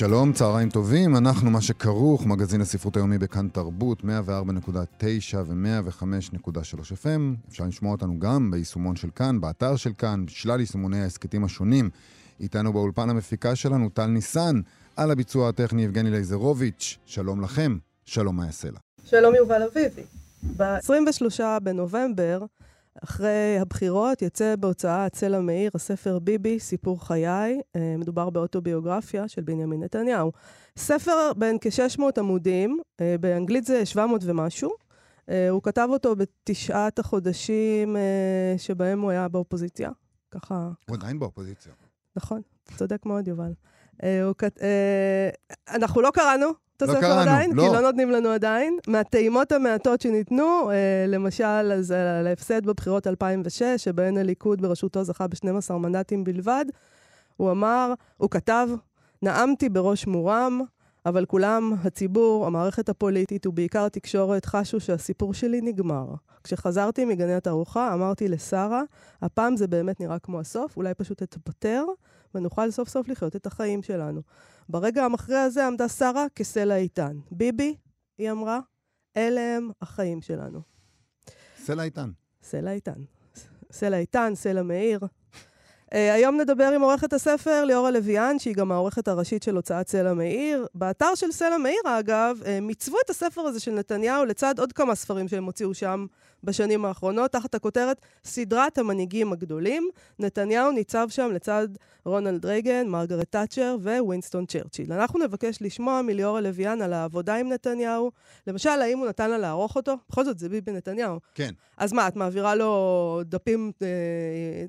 שלום, צהריים טובים, אנחנו מה שכרוך, מגזין הספרות היומי בכאן תרבות, 104.9 ו-105.3 FM. אפשר לשמוע אותנו גם ביישומון של כאן, באתר של כאן, בשלל יישומוני ההסכתים השונים. איתנו באולפן המפיקה שלנו, טל ניסן, על הביצוע הטכני יבגני לייזרוביץ'. שלום לכם, שלום מה יעשה לה. שלום יובל אביבי. ב-23 בנובמבר, אחרי הבחירות, יצא בהוצאה הצלע מאיר, הספר ביבי, סיפור חיי. אה, מדובר באוטוביוגרפיה של בנימין נתניהו. ספר בין כ-600 עמודים, אה, באנגלית זה 700 ומשהו. אה, הוא כתב אותו בתשעת החודשים שבהם הוא היה באופוזיציה. ככה... הוא עדיין באופוזיציה. נכון, צודק מאוד, יובל. אנחנו לא קראנו, הספר קראנו, עדיין, לא. כי לא נותנים לנו עדיין. מהטעימות המעטות שניתנו, אה, למשל, אז על ההפסד בבחירות 2006, שבהן הליכוד בראשותו זכה ב-12 מנדטים בלבד, הוא אמר, הוא כתב, נאמתי בראש מורם, אבל כולם, הציבור, המערכת הפוליטית ובעיקר התקשורת, חשו שהסיפור שלי נגמר. כשחזרתי מגני התערוכה, אמרתי לשרה, הפעם זה באמת נראה כמו הסוף, אולי פשוט אתפטר, ונוכל סוף סוף לחיות את החיים שלנו. ברגע המכריע הזה עמדה שרה כסלע איתן. ביבי, היא אמרה, אלה הם החיים שלנו. סלע איתן. סלע איתן. סלע איתן, סלע מאיר. אה, היום נדבר עם עורכת הספר ליאורה לויאן, שהיא גם העורכת הראשית של הוצאת סלע מאיר. באתר של סלע מאיר, אגב, אה, מיצבו את הספר הזה של נתניהו לצד עוד כמה ספרים שהם הוציאו שם בשנים האחרונות, תחת הכותרת סדרת המנהיגים הגדולים. נתניהו ניצב שם לצד רונלד רייגן, מרגרט תאצ'ר ווינסטון צ'רצ'יל. אנחנו נבקש לשמוע מליאורה לויאן על העבודה עם נתניהו. למשל, האם הוא נתן לה לערוך אותו? בכל זאת, זה ביבי נתניהו. כן. אז מה, את מעבירה לו דפים אה,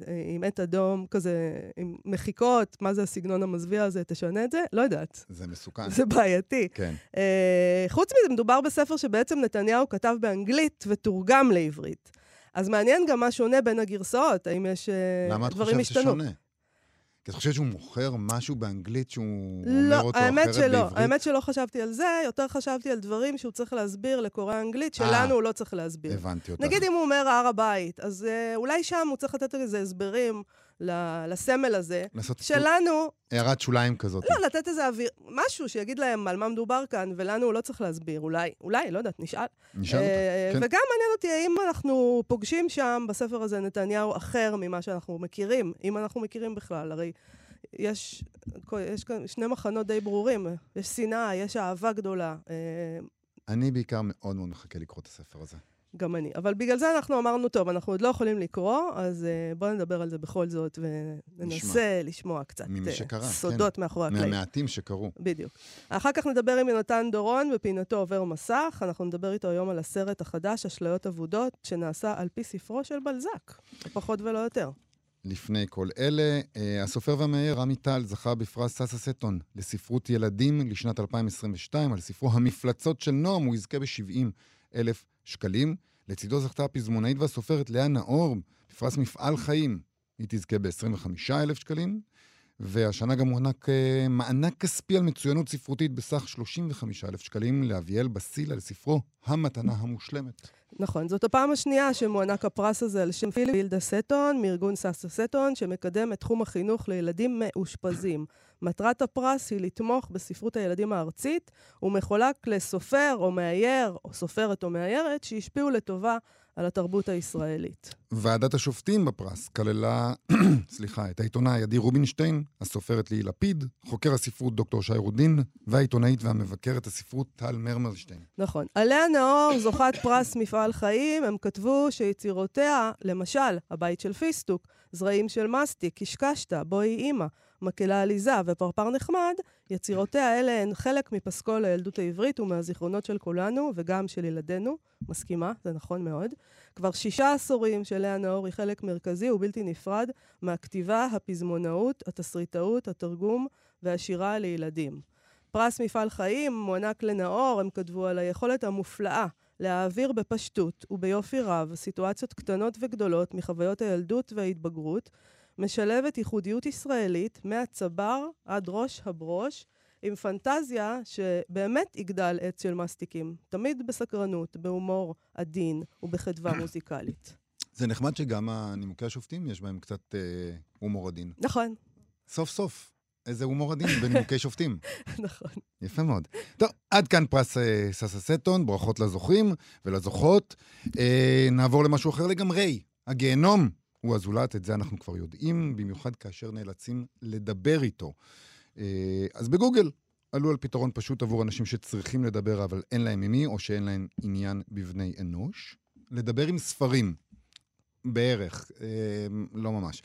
אה, עם עט אדום, כזה, עם מחיקות? מה זה הסגנון המזוויע הזה? תשנה את זה? לא יודעת. זה מסוכן. זה בעייתי. כן. אה, חוץ מזה, מדובר בספר שבעצם נתניהו כתב באנגלית ותורגם לעברית. אז מעניין גם מה שונה בין הגרסאות, האם יש... אה, למה את דברים חושבת השתנו. ששונה? כי את חושבת שהוא מוכר משהו באנגלית שהוא אומר לא, אותו האמת אחרת שלא. בעברית? האמת שלא חשבתי על זה, יותר חשבתי על דברים שהוא צריך להסביר לקוראי האנגלית, שלנו הוא לא צריך להסביר. הבנתי אותך. נגיד אם הוא אומר הר הבית, אז אה, אולי שם הוא צריך לתת איזה הסברים לסמל הזה. לעשות שלנו, הערת שוליים כזאת. לא, לתת איזה אוויר, משהו שיגיד להם על מה מדובר כאן, ולנו הוא לא צריך להסביר, אולי, אולי, לא יודעת, נשאל. נשאל אה, אותך. כן. וגם מעניין אותי האם אנחנו פוגשים שם, בספר הזה, נתניהו אחר ממה שאנחנו מכירים, אם אנחנו מכירים בכלל, הרי יש, יש כאן שני מחנות די ברורים, יש שנאה, יש אהבה גדולה, אה, אני בעיקר מאוד מאוד מחכה לקרוא את הספר הזה. גם אני. אבל בגלל זה אנחנו אמרנו, טוב, אנחנו עוד לא יכולים לקרוא, אז uh, בואו נדבר על זה בכל זאת, וננסה לשמוע קצת ממי אה, שקרא, כן. סודות מאחורי הקלעים. מהמעטים שקראו. בדיוק. אחר כך נדבר עם יונתן דורון בפינתו עובר מסך. אנחנו נדבר איתו היום על הסרט החדש, אשליות אבודות, שנעשה על פי ספרו של בלזק, לא פחות ולא יותר. לפני כל אלה, אה, הסופר והמאייר רמי טל זכה בפרס סאסה סטון לספרות ילדים לשנת 2022, על ספרו המפלצות של נועם, הוא יזכה ב-70 אלף שקלים. לצידו זכתה הפזמונאית והסופרת לאה נאור בפרס מפעל חיים, היא תזכה ב-25 אלף שקלים. והשנה גם הוענק אה, מענק כספי על מצוינות ספרותית בסך 35 אלף שקלים לאביאל בסיל על ספרו המתנה המושלמת. נכון, זאת הפעם השנייה שמוענק הפרס הזה על שם פילדה סטון, מארגון סאסה סטון, שמקדם את תחום החינוך לילדים מאושפזים. מטרת הפרס היא לתמוך בספרות הילדים הארצית, ומחולק לסופר או מאייר, או סופרת או מאיירת, שהשפיעו לטובה על התרבות הישראלית. ועדת השופטים בפרס כללה, סליחה, את העיתונאי עדי רובינשטיין, הסופרת ליהי לפיד, חוקר הספרות דוקטור שי רודין, והעיתונאית והמבקרת הספרות טל מרמרשטיין. נכון. עליה נאור, זוכת פרס מפעל חיים, הם כתבו שיצירותיה, למשל, הבית של פיסטוק, זרעים של מסטיק, קשקשת, בואי אימא, מקהלה עליזה ופרפר נחמד, יצירותיה אלה הן חלק מפסקול הילדות העברית ומהזיכרונות של כולנו וגם של ילדינו. מסכימה, זה נכון מאוד. כבר שישה עשורים שלאה נאור היא חלק מרכזי ובלתי נפרד מהכתיבה, הפזמונאות, התסריטאות, התרגום והשירה לילדים. פרס מפעל חיים מוענק לנאור, הם כתבו על היכולת המופלאה להעביר בפשטות וביופי רב סיטואציות קטנות וגדולות מחוויות הילדות וההתבגרות, משלבת ייחודיות ישראלית מהצבר עד ראש הברוש, עם פנטזיה שבאמת יגדל עץ של מסטיקים, תמיד בסקרנות, בהומור עדין ובחדווה מוזיקלית. זה נחמד שגם הנימוקי השופטים יש בהם קצת אה, הומור עדין. נכון, סוף סוף, איזה הומור עדין בנימוקי שופטים. נכון. יפה מאוד. טוב, עד כאן פרס אה, ססה סטון, ברכות לזוכים ולזוכות. אה, נעבור למשהו אחר לגמרי. הגיהנום הוא הזולת, את זה אנחנו כבר יודעים, במיוחד כאשר נאלצים לדבר איתו. אה, אז בגוגל עלו על פתרון פשוט עבור אנשים שצריכים לדבר אבל אין להם עם או שאין להם עניין בבני אנוש. לדבר עם ספרים. בערך, אה, לא ממש.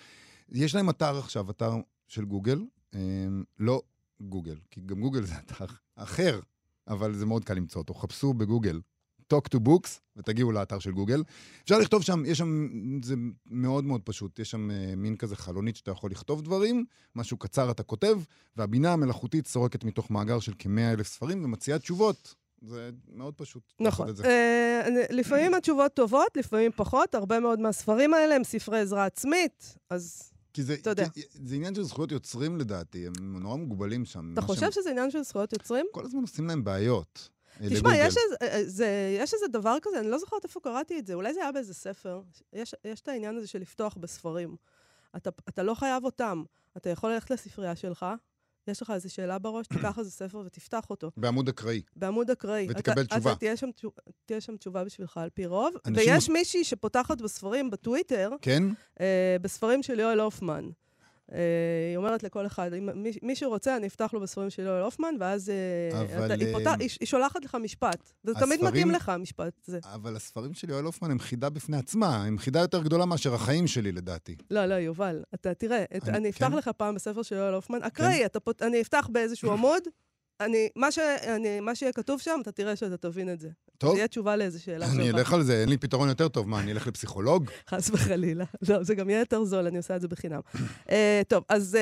יש להם אתר עכשיו, אתר של גוגל, אה, לא גוגל, כי גם גוגל זה אתר אחר, אבל זה מאוד קל למצוא אותו. חפשו בגוגל Talk to Books, ותגיעו לאתר של גוגל. אפשר לכתוב שם, יש שם, זה מאוד מאוד פשוט, יש שם אה, מין כזה חלונית שאתה יכול לכתוב דברים, משהו קצר אתה כותב, והבינה המלאכותית סורקת מתוך מאגר של כמאה אלף ספרים ומציעה תשובות. זה מאוד פשוט. נכון. אני- לפעמים התשובות טובות, לפעמים פחות. הרבה מאוד מהספרים האלה הם ספרי עזרה עצמית, אז כי זה, אתה יודע. כי זה עניין של זכויות יוצרים לדעתי, הם נורא מוגבלים שם. אתה חושב שהם- שזה עניין של זכויות יוצרים? כל הזמן עושים להם בעיות. אה, תשמע. יש איזה, אה, זה, יש איזה דבר כזה, אני לא זוכרת איפה קראתי את זה, אולי זה היה באיזה ספר. יש, יש את העניין הזה של לפתוח בספרים. אתה, אתה לא חייב אותם. אתה יכול ללכת לספרייה שלך, יש לך איזו שאלה בראש, תיקח איזה ספר ותפתח אותו. בעמוד אקראי. בעמוד אקראי. ותקבל אתה, תשובה. אתה תהיה שם, תהיה שם תשובה בשבילך על פי רוב. אנשים- ויש מישהי שפותחת בספרים בטוויטר, כן? אה, בספרים של יואל הופמן. אה, היא אומרת לכל אחד, מי, מי שרוצה, אני אפתח לו בספרים של יואל הופמן, ואז אה, אבל, אתה, היא, אה, פותח, היא, היא שולחת לך משפט. זה תמיד הספרים- מתאים לך, המשפט הזה. אבל הספרים של יואל הופמן הם חידה בפני עצמה, הם חידה יותר גדולה מאשר החיים שלי, לדעתי. לא, לא, יובל, אתה תראה, את, אני- אני אפתח כן? לך פעם בספר של יואל הופמן, אקראי, אתה פות, אני אפתח באיזשהו עמוד, אני, מה, ש, אני, מה שיהיה כתוב שם, אתה תראה שאתה תבין את זה. טוב, זה יהיה תשובה לאיזו שאלה שלך. אני אלך על זה, אין לי פתרון יותר טוב. מה, אני אלך לפסיכולוג? חס וחלילה. לא, זה גם יהיה יותר זול, אני עושה את זה בחינם. uh, טוב, אז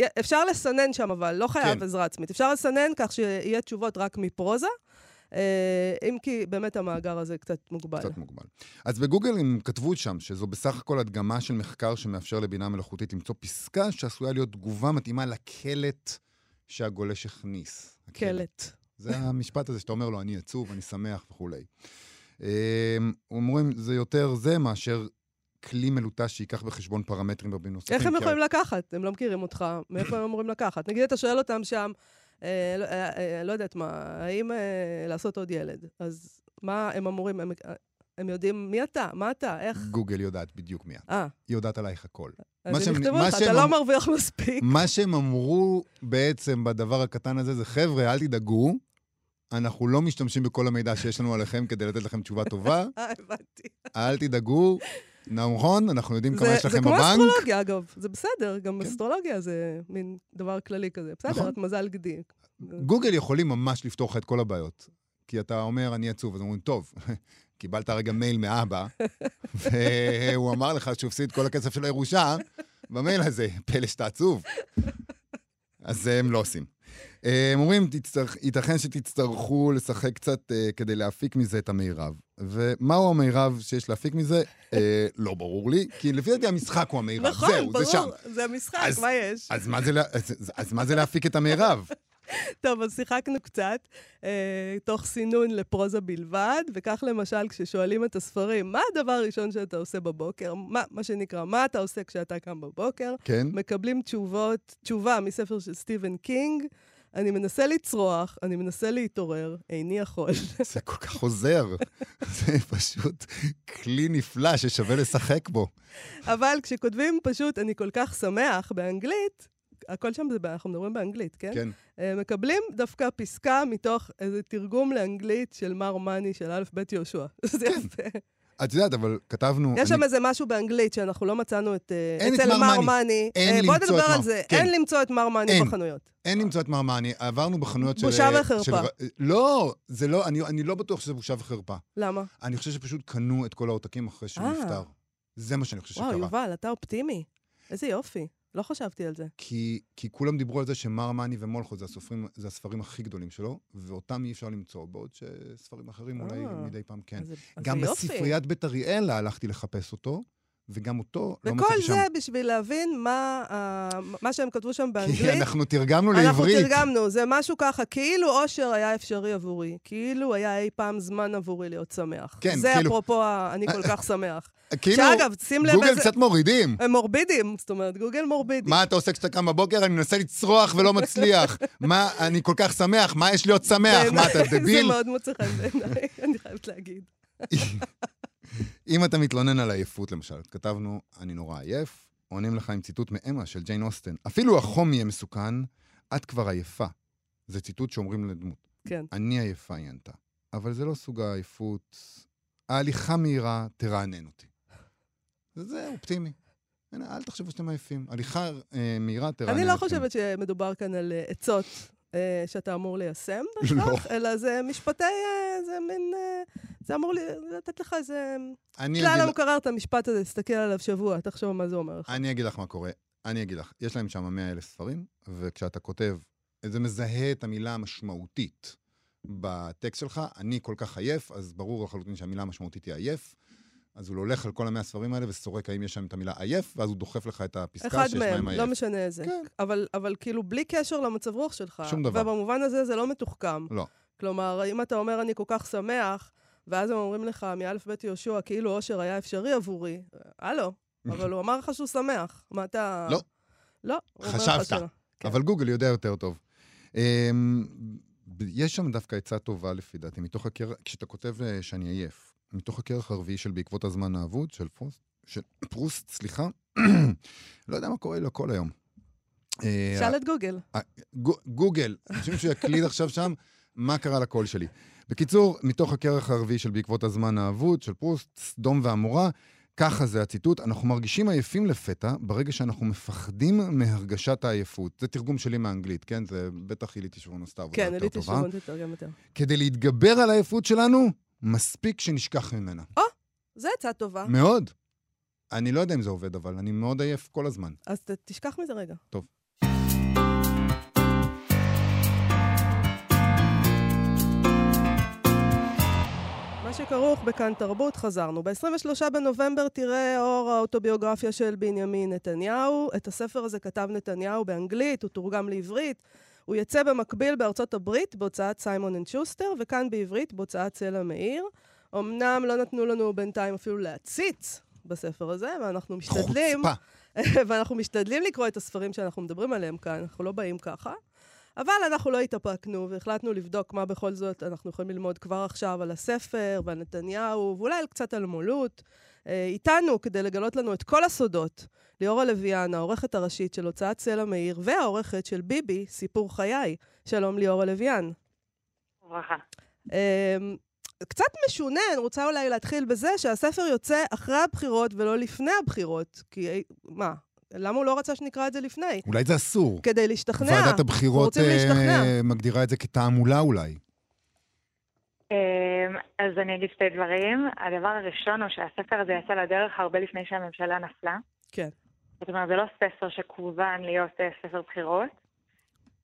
uh, אפשר לסנן שם, אבל לא חייב כן. עזרה עצמית. אפשר לסנן כך שיהיה תשובות רק מפרוזה, uh, אם כי באמת המאגר הזה קצת מוגבל. קצת מוגבל. אז בגוגל הם כתבו שם שזו בסך הכל הדגמה של מחקר שמאפשר לבינה מלאכותית למצוא פסקה שעשויה להיות תגובה מתאימה לקלט שהגולש הכניס. קלט. זה המשפט הזה שאתה אומר לו, אני עצוב, אני שמח וכולי. אמ, אומרים, זה יותר זה מאשר כלי מלוטש שייקח בחשבון פרמטרים רבים נוספים. איך הם יכולים לקחת? הם לא מכירים אותך, מאיפה הם אמורים לקחת? נגיד אתה שואל אותם שם, אה, לא- אה, אה, לא יודעת מה, האם לעשות עוד ילד? אז מה הם אמורים? הם, יודעים מי אתה, מה אתה, איך? גוגל יודעת בדיוק מי את. אה, היא יודעת עלייך הכל. אז הם יכתבו לך, אתה לא אמ- מרוויח מספיק. מה שהם אמרו בעצם בדבר הקטן הזה זה, חבר'ה, אל תדאגו, אנחנו לא משתמשים בכל המידע שיש לנו עליכם כדי לתת לכם תשובה טובה, אה, הבנתי. אל תדאגו, נכון, אנחנו יודעים כמה זה, יש זה לכם כמו בבנק. אסטרולוגיה, אגב. זה בסדר, גם כן. אסטרולוגיה זה מין דבר כללי כזה. בסדר, נכון. את מזל גדי. גוגל יכולים ממש לפתור לך את כל הבעיות. כי אתה אומר, אני עצוב, אז אומרים, טוב, קיבלת רגע מייל מאבא, והוא אמר לך שהוא הפסיד את כל הכסף של הירושה, במייל הזה, פלא שאתה עצוב. אז זה הם לא עושים. הם אומרים. ייתכן שתצטרכו לשחק קצת אה, כדי להפיק מזה את המירב. ומהו המירב שיש להפיק מזה? אה, לא ברור לי, כי לפי דעתי המשחק הוא המירב. נכון, זהו, זה שם. ברור, זה המשחק, אז- מה יש? אז מה, זה, אז, אז מה זה להפיק את המירב? טוב, אז שיחקנו קצת, אה, תוך סינון לפרוזה בלבד, וכך למשל, כששואלים את הספרים, מה הדבר הראשון שאתה עושה בבוקר? מה, מה שנקרא, מה אתה עושה כשאתה קם בבוקר? כן? מקבלים תשובות, תשובה מספר של סטיבן קינג, אני מנסה לצרוח, אני מנסה להתעורר, איני יכול. זה כל כך עוזר. זה פשוט כלי נפלא ששווה לשחק בו. אבל כשכותבים פשוט, אני כל כך שמח באנגלית, הכל שם זה, אנחנו מדברים באנגלית, כן? כן. אה, מקבלים דווקא פסקה מתוך איזה תרגום לאנגלית של מר מאני של א' ב' יהושע. זה יפה. את יודעת, אבל כתבנו... יש כן. אני- שם איזה משהו באנגלית שאנחנו לא מצאנו את... אה, אין את אצל מר מר מאני. אין אה, בוא למצוא נדבר את על מר- זה. כן. אין למצוא את מר מאני. בחנויות. אין למצוא את מר מאני, עברנו בחנויות של... בושה של- וחרפה. לא, זה לא, אני, אני לא בטוח שזה בושה וחרפה. למה? אני חושב שפשוט קנו את כל העותקים אחרי שהוא אה. נפטר. זה מה שאני חושב וואו, שקרה. יובל, אתה אופטימי. איזה יופי. לא חשבתי על זה. כי, כי כולם דיברו על זה שמרמני ומולכו זה, הסופרים, זה הספרים הכי גדולים שלו, ואותם אי אפשר למצוא, בעוד שספרים אחרים אולי אה, מדי פעם כן. אז אז גם יופי. בספריית בית אריאלה הלכתי לחפש אותו, וגם אותו לא וכל מצאתי שם. זה בשביל להבין מה, ה- מה שהם כתבו שם כי באנגלית. אנחנו תרגמנו אנחנו לעברית. תרגמנו, זה משהו ככה, כאילו אושר היה אפשרי עבורי, כאילו היה אי פעם זמן עבורי להיות שמח. כן, זה כאילו- אפרופו ה- אני כל כך שמח. כאילו, שאגב, שים לב גוגל איזה... קצת מורידים. הם מורבידים, זאת אומרת, גוגל מורבידי. מה אתה עושה כשאתה קם בבוקר? אני מנסה לצרוח ולא מצליח. מה, אני כל כך שמח, מה יש להיות שמח? מה, אתה דביל? זה מאוד מוצא חן בעיניי, אני חייבת להגיד. אם אתה מתלונן על עייפות, למשל, כתבנו, אני נורא עייף, עונים לך עם ציטוט מאמה של ג'יין אוסטן. אפילו החום יהיה מסוכן, את כבר עייפה. זה ציטוט שאומרים לדמות. כן. אני עייפה, היא ענתה. אבל זה לא סוג העייפות. ההליכה מהירה תרענן אותי. זה אופטימי. אל תחשבו שאתם עייפים. הליכה אה, מהירה תרענן אני לא. חושבת שמדובר כאן על אה, עצות שאתה אמור ליישם לא. בהכרח, אלא זה משפטי, אה, זה מין... אה, זה אמור לתת לך איזה... כלל המקרר את המשפט הזה, תסתכל עליו שבוע, תחשוב מה זה אומר לך. אני אגיד לך מה קורה. אני אגיד לך, יש להם שם 100 אלף ספרים, וכשאתה כותב, זה מזהה את המילה המשמעותית בטקסט שלך. אני כל כך עייף, אז ברור לחלוטין שהמילה המשמעותית היא עייף. אז הוא הולך על כל המאה הספרים האלה וסורק האם יש שם את המילה עייף, ואז הוא דוחף לך את הפסקה אחד שיש מהם, עייף. לא משנה איזה. כן. אבל, אבל כאילו בלי קשר למצב רוח שלך. שום דבר. ובמובן הזה זה לא מתוחכם. לא. כלומר, אם אתה אומר אני כל כך שמח, ואז הם אומרים לך מאלף בית יהושע, כאילו אושר היה אפשרי עבורי, הלו, אבל הוא אמר לך שהוא שמח. מה אתה... לא. לא, חשבת. כן. אבל גוגל יודע יותר טוב. אמ, יש שם דווקא עצה טובה לפי דעתי, מתוך הכרך, כשאתה כותב אה, שאני עייף, מתוך הכרך הרביעי של בעקבות הזמן האבוד, של פרוסט, של פרוסט, סליחה, לא יודע מה קורה לקול היום. אה, שאל את גוגל. גו- גוגל, אנשים שיקליד עכשיו שם, מה קרה לקול שלי. בקיצור, מתוך הכרך הרביעי של בעקבות הזמן האבוד, של פרוסט, סדום ועמורה, ככה זה הציטוט, אנחנו מרגישים עייפים לפתע ברגע שאנחנו מפחדים מהרגשת העייפות. זה תרגום שלי מאנגלית, כן? זה בטח עילית ישבון עשתה עבודה כן, יותר טובה. ישבון תתרגם יותר. כדי להתגבר על העייפות שלנו, מספיק שנשכח ממנה. זה עצה טובה. מאוד. אני לא יודע אם זה עובד, אבל אני מאוד עייף כל הזמן. אז ת- תשכח מזה רגע. טוב. מה שכרוך בכאן תרבות, חזרנו. ב-23 בנובמבר תראה אור האוטוביוגרפיה של בנימין נתניהו. את הספר הזה כתב נתניהו באנגלית, הוא תורגם לעברית. הוא יצא במקביל בארצות הברית בהוצאת סיימון אנד שוסטר, וכאן בעברית בהוצאת סלע מאיר. אמנם לא נתנו לנו בינתיים אפילו להציץ בספר הזה, ואנחנו משתדלים... חוצפה. ואנחנו משתדלים לקרוא את הספרים שאנחנו מדברים עליהם כאן, אנחנו לא באים ככה. אבל אנחנו לא התאפקנו והחלטנו לבדוק מה בכל זאת אנחנו יכולים ללמוד כבר עכשיו על הספר ועל נתניהו, ואולי על קצת על מו"לות. אה, איתנו כדי לגלות לנו את כל הסודות. ליאורה לויאן, העורכת הראשית של הוצאת סלע מאיר, והעורכת של ביבי, סיפור חיי. שלום ליאורה לויאן. ברכה. אמ, קצת משונה, אני רוצה אולי להתחיל בזה שהספר יוצא אחרי הבחירות ולא לפני הבחירות. כי מה, למה הוא לא רצה שנקרא את זה לפני? אולי זה אסור. כדי להשתכנע. ועדת הבחירות. אה, מגדירה את זה כתעמולה אולי. אמ, אז אני אגיד שתי דברים. הדבר הראשון הוא שהספר הזה יצא לדרך הרבה לפני שהממשלה נפלה. כן. זאת אומרת, זה לא ספר שכוון להיות אה, ספר בחירות.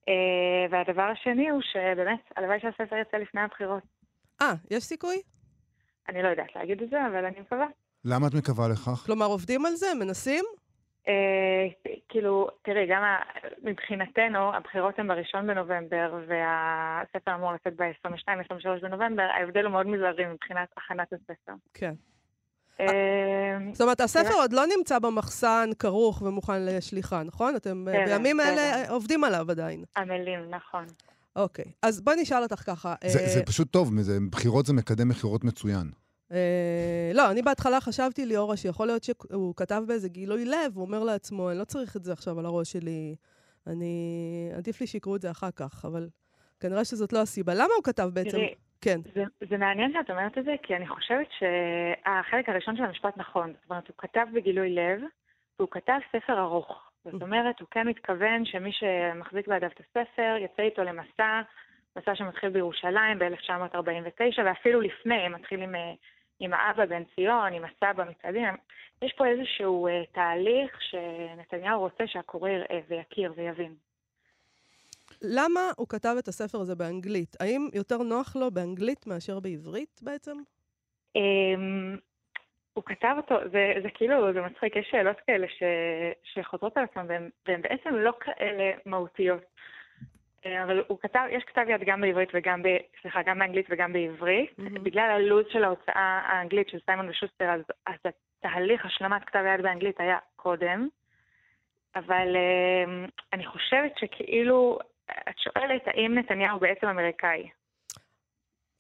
אה, והדבר השני הוא שבאמת, הלוואי שהספר יצא לפני הבחירות. אה, יש סיכוי? אני לא יודעת להגיד את זה, אבל אני מקווה. למה את מקווה לכך? כלומר, עובדים על זה? מנסים? אה, כאילו, תראי, גם ה- מבחינתנו, הבחירות הן בראשון בנובמבר, והספר אמור לצאת ב-22-23 בנובמבר, ההבדל הוא מאוד מזערי מבחינת הכנת הספר. כן. אה, זאת אומרת, הספר כן. עוד לא נמצא במחסן כרוך ומוכן לשליחה, נכון? אתם אה, כן, בימים כן. האלה אה, עובדים עליו עדיין. עמלים, נכון. אוקיי. אז בואי נשאל אותך ככה. זה, זה פשוט טוב, בחירות זה מקדם מכירות מצוין. אה, לא, אני בהתחלה חשבתי, ליאורה, שיכול להיות שהוא כתב באיזה גילוי לב, הוא אומר לעצמו, אני לא צריך את זה עכשיו על הראש שלי, אני... עדיף לי שיקראו את זה אחר כך, אבל כנראה שזאת לא הסיבה. למה הוא כתב בעצם? תראי, כן. זה, זה מעניין שאת אומרת את זה, כי אני חושבת שהחלק הראשון של המשפט נכון. זאת אומרת, הוא כתב בגילוי לב, והוא כתב ספר ארוך. זאת אומרת, הוא כן מתכוון שמי שמחזיק בידיו את הספר, יצא איתו למסע, מסע שמתחיל בירושלים ב-1949, ואפילו לפני, הם מתחילים אה, עם האבא בן ציון, עם הסבא מצעדים. יש פה איזשהו uh, תהליך שנתניהו רוצה שהקורא יראה ויכיר ויבין. למה הוא כתב את הספר הזה באנגלית? האם יותר נוח לו באנגלית מאשר בעברית בעצם? Um, הוא כתב אותו, זה, זה כאילו, זה מצחיק, יש שאלות כאלה ש, שחוזרות על עצמן, והן בעצם לא כאלה מהותיות. אה, אבל הוא כתב, יש כתב יד גם בעברית וגם, ב, סליחה, גם באנגלית וגם בעברית. Mm-hmm. בגלל הלו"ז של ההוצאה האנגלית של סיימון ושוסטר, אז, אז התהליך השלמת כתב יד באנגלית היה קודם. אבל uh, אני חושבת שכאילו, את שואלת האם נתניהו בעצם אמריקאי.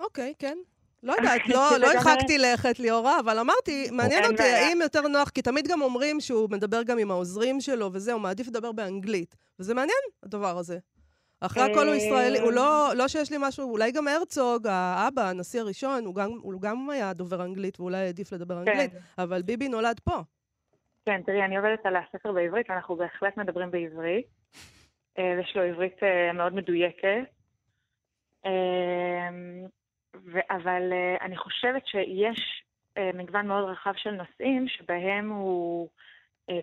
אוקיי, okay, כן. לא יודעת, לא, לא הרחקתי לכת ליאורה, אבל אמרתי, מעניין אותי האם יותר נוח, כי תמיד גם אומרים שהוא מדבר גם עם העוזרים שלו וזה, הוא מעדיף לדבר באנגלית. וזה מעניין, הדבר הזה. אחרי הכל הוא ישראלי, הוא לא, לא שיש לי משהו, אולי גם הרצוג, האבא, הנשיא הראשון, הוא גם, הוא גם היה דובר אנגלית ואולי העדיף לדבר כן. אנגלית, אבל ביבי נולד פה. כן, תראי, אני עובדת על הספר בעברית, ואנחנו בהחלט מדברים בעברית. אה, יש לו עברית אה, מאוד מדויקת. אה, אבל אני חושבת שיש מגוון מאוד רחב של נושאים שבהם הוא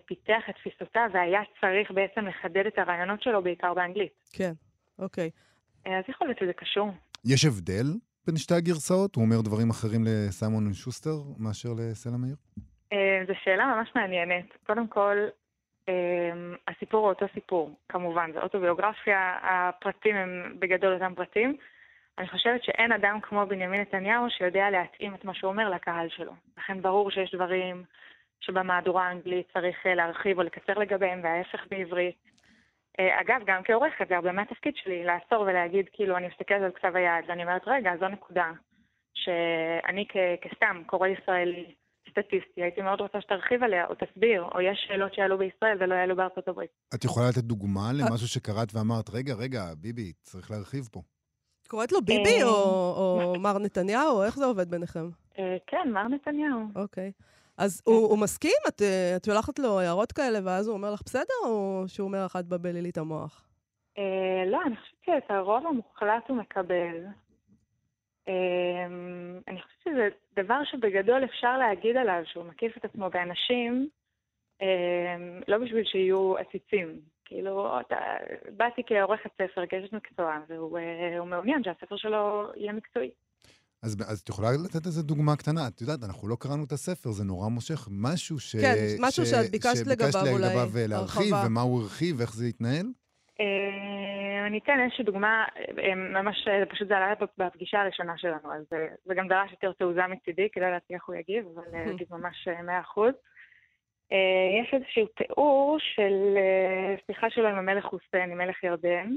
פיתח את תפיסותיו והיה צריך בעצם לחדד את הרעיונות שלו בעיקר באנגלית. כן. אוקיי. אז יכול להיות שזה קשור. יש הבדל בין שתי הגרסאות? הוא אומר דברים אחרים לסיימון שוסטר מאשר לסלע מאיר? אה, זו שאלה ממש מעניינת. קודם כל, אה, הסיפור הוא אותו סיפור, כמובן, זו אוטוביוגרפיה, הפרטים הם בגדול אותם פרטים. אני חושבת שאין אדם כמו בנימין נתניהו שיודע להתאים את מה שהוא אומר לקהל שלו. לכן ברור שיש דברים שבמהדורה האנגלית צריך להרחיב או לקצר לגביהם, וההפך בעברית. אה, אגב, גם כעורכת, זה הרבה מהתפקיד שלי, לעצור ולהגיד, כאילו, אני מסתכלת על כתב היד, ואני אומרת, רגע, זו נקודה, שאני כסתם קורא ישראלי סטטיסטי, הייתי מאוד רוצה שתרחיב עליה, או תסביר, או יש שאלות שעלו בישראל ולא יעלו בארצות הברית. את יכולה לתת דוגמה למשהו שקראת ואמרת, רגע, רגע, ביבי, צריך להרחיב פה. קוראת לו ביבי אה, או מר נתניהו? איך זה עובד ביניכם? אה, כן, מר נתניהו. אוקיי. אז הוא, הוא מסכים? את, את שולחת לו הערות כאלה, ואז הוא אומר לך בסדר, או שהוא אומר לך את בבלי לי את המוח? אה, לא, אני חושבת שאת הרוב המוחלט הוא מקבל. אה, אני חושבת שזה דבר שבגדול אפשר להגיד עליו, שהוא מקיף את עצמו באנשים, אה, לא בשביל שיהיו עציצים. כאילו, אתה, באתי כעורכת ספר, כאשת מקצוע, והוא אה, מעוניין שהספר שלו יהיה מקצועי. אז, אז את יכולה לתת איזה דוגמה קטנה? את יודעת, אנחנו לא קראנו את הספר, זה נורא מושך. משהו ש... כן, משהו ש... שאת ביקשת לגביו אולי לגביו להרחיב, ומה הוא הרחיב, ואיך זה התנהל? אה, אני אתן איזושהי דוגמה, אה, ממש, אה, פשוט זה עלה בפגישה הראשונה שלנו, אז זה גם דרש יותר תעוזה מצידי, כדי להציע איך הוא יגיב, אבל להגיד ממש מאה אחוז. יש איזשהו תיאור של שיחה שלו עם המלך חוסיין, עם מלך ירדן,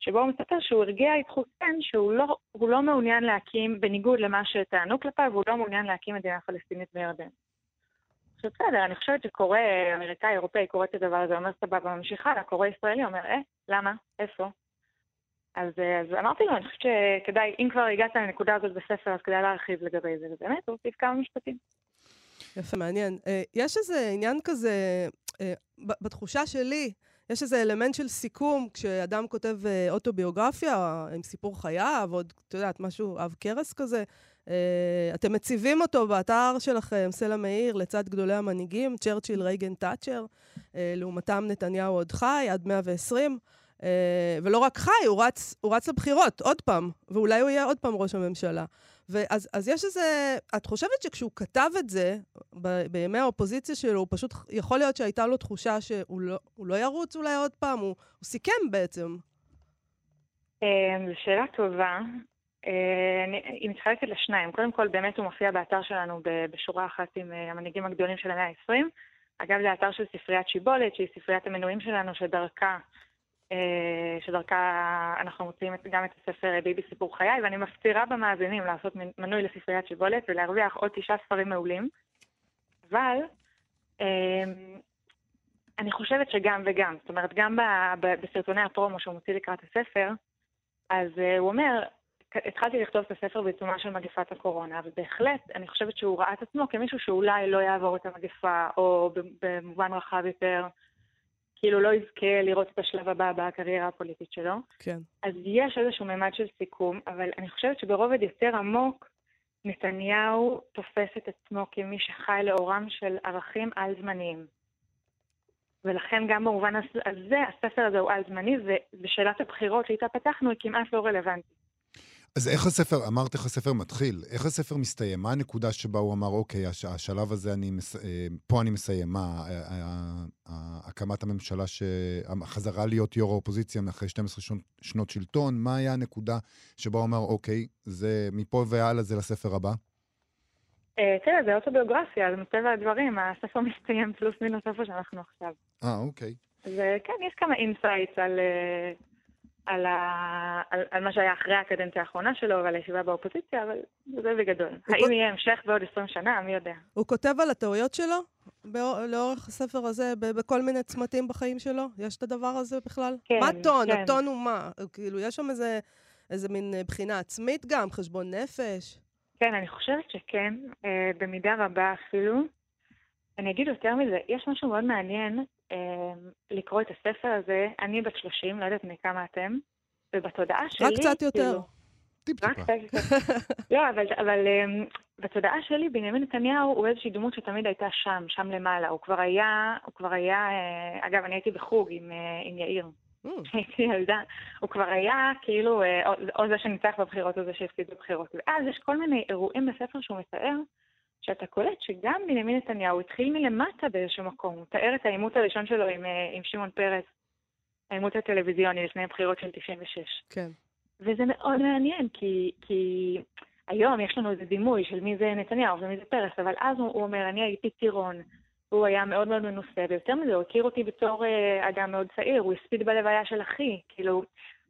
שבו הוא מספר שהוא הרגיע את חוסיין שהוא לא, לא מעוניין להקים, בניגוד למה שטענו כלפיו, הוא לא מעוניין להקים מדינה פלסטינית בירדן. עכשיו בסדר, אני חושבת שקורא אמריקאי, אירופאי, קורא את הדבר הזה, אומר סבבה, ממשיך הלאה, קורא ישראלי, אומר, אה, למה? איפה? אז, אז אמרתי לו, אני חושבת שכדאי, אם כבר הגעת לנקודה הזאת בספר, אז כדאי להרחיב לגבי זה, ובאמת, הוא הוסיף כמה משפטים. יפה, מעניין. אה, יש איזה עניין כזה, אה, בתחושה שלי, יש איזה אלמנט של סיכום, כשאדם כותב אה, אוטוביוגרפיה עם סיפור חייו, עוד, את יודעת, משהו עב כרס כזה, אה, אתם מציבים אותו באתר שלכם, סלע מאיר, לצד גדולי המנהיגים, צ'רצ'יל, רייגן, תאצ'ר, אה, לעומתם נתניהו עוד חי, עד 120. ולא רק חי, הוא רץ, הוא רץ לבחירות, עוד פעם, ואולי הוא יהיה עוד פעם ראש הממשלה. ואז אז יש איזה... את חושבת שכשהוא כתב את זה, ב, בימי האופוזיציה שלו, הוא פשוט... יכול להיות שהייתה לו תחושה שהוא לא, לא ירוץ אולי עוד פעם, הוא, הוא סיכם בעצם. אמ, זו שאלה טובה. אה, היא מתחלקת לשניים. קודם כל, באמת הוא מופיע באתר שלנו בשורה אחת עם אה, המנהיגים הגדולים של המאה ה-20. אגב, זה אתר של ספריית שיבולת, שהיא ספריית המנויים שלנו, שדרכה אה, שדרכה אנחנו מוציאים גם את הספר ביבי סיפור חיי, ואני מפצירה במאזינים לעשות מנוי לספריית שיבולת ולהרוויח עוד תשעה ספרים מעולים. אבל אה, אני חושבת שגם וגם, זאת אומרת, גם בסרטוני הפרומו שהוא מוציא לקראת הספר, אז אה, הוא אומר, התחלתי לכתוב את הספר בעיצומה של מגפת הקורונה, ובהחלט אני חושבת שהוא ראה את עצמו כמישהו שאולי לא יעבור את המגפה, או במובן רחב יותר, כאילו לא יזכה לראות את השלב הבא בקריירה הפוליטית שלו. כן. אז יש איזשהו ממד של סיכום, אבל אני חושבת שברובד יותר עמוק, נתניהו תופס את עצמו כמי שחי לאורם של ערכים על-זמניים. ולכן גם במובן הזה, הספר הזה הוא על-זמני, ושאלת הבחירות שאיתה פתחנו היא כמעט לא רלוונטית. אז איך הספר, אמרת איך הספר מתחיל, איך הספר מסתיים? מה הנקודה שבה הוא אמר, אוקיי, הש, השלב הזה, אני מס, אה, פה אני מסיים. מה, הקמת הממשלה, החזרה להיות יו"ר האופוזיציה אחרי 12 שנות, שנות שלטון, מה היה הנקודה שבה הוא אמר, אוקיי, זה מפה והלאה זה לספר הבא? אה, תראה, זה אוטוביוגרפיה, אז מטבע הדברים, הספר מסתיים פלוס מינוס איפה שאנחנו עכשיו. אה, אוקיי. אז כן, יש כמה insights על... על, ה... על, על מה שהיה אחרי הקדנציה האחרונה שלו ועל הישיבה באופוזיציה, אבל זה בגדול. האם כות... יהיה המשך בעוד 20 שנה? מי יודע. הוא כותב על הטעויות שלו באור... לאורך הספר הזה, ב... בכל מיני צמתים בחיים שלו? יש את הדבר הזה בכלל? כן, מה הטון? כן. הטון הוא מה? כאילו, יש שם איזה, איזה מין בחינה עצמית גם, חשבון נפש? כן, אני חושבת שכן, אה, במידה רבה אפילו. אני אגיד יותר מזה, יש משהו מאוד מעניין אה, לקרוא את הספר הזה. אני בת 30, לא יודעת מי כמה אתם, ובתודעה שלי... רק קצת יותר. כאילו, טיפ-טיפה. לא, אבל, אבל אה, בתודעה שלי, בנימין נתניהו הוא איזושהי דמות שתמיד הייתה שם, שם למעלה. הוא כבר היה, הוא כבר היה, אה, אגב, אני הייתי בחוג עם, אה, עם יאיר. Mm. הייתי ילדה, הוא כבר היה כאילו אה, או, או זה שניצח בבחירות או זה שהפסיד בבחירות. ואז יש כל מיני אירועים בספר שהוא מתאר, שאתה קולט שגם בנימין נתניהו התחיל מלמטה באיזשהו מקום. הוא תאר את העימות הראשון שלו עם, אה, עם שמעון פרס, העימות הטלוויזיוני לפני הבחירות של 96. כן. וזה מאוד מעניין, כי, כי היום יש לנו איזה דימוי של מי זה נתניהו ומי זה פרס, אבל אז הוא, הוא אומר, אני הייתי טירון. הוא היה מאוד מאוד מנוסה, ויותר מזה, הוא הכיר אותי בתור uh, אדם מאוד צעיר, הוא הספיד בלוויה של אחי, כאילו,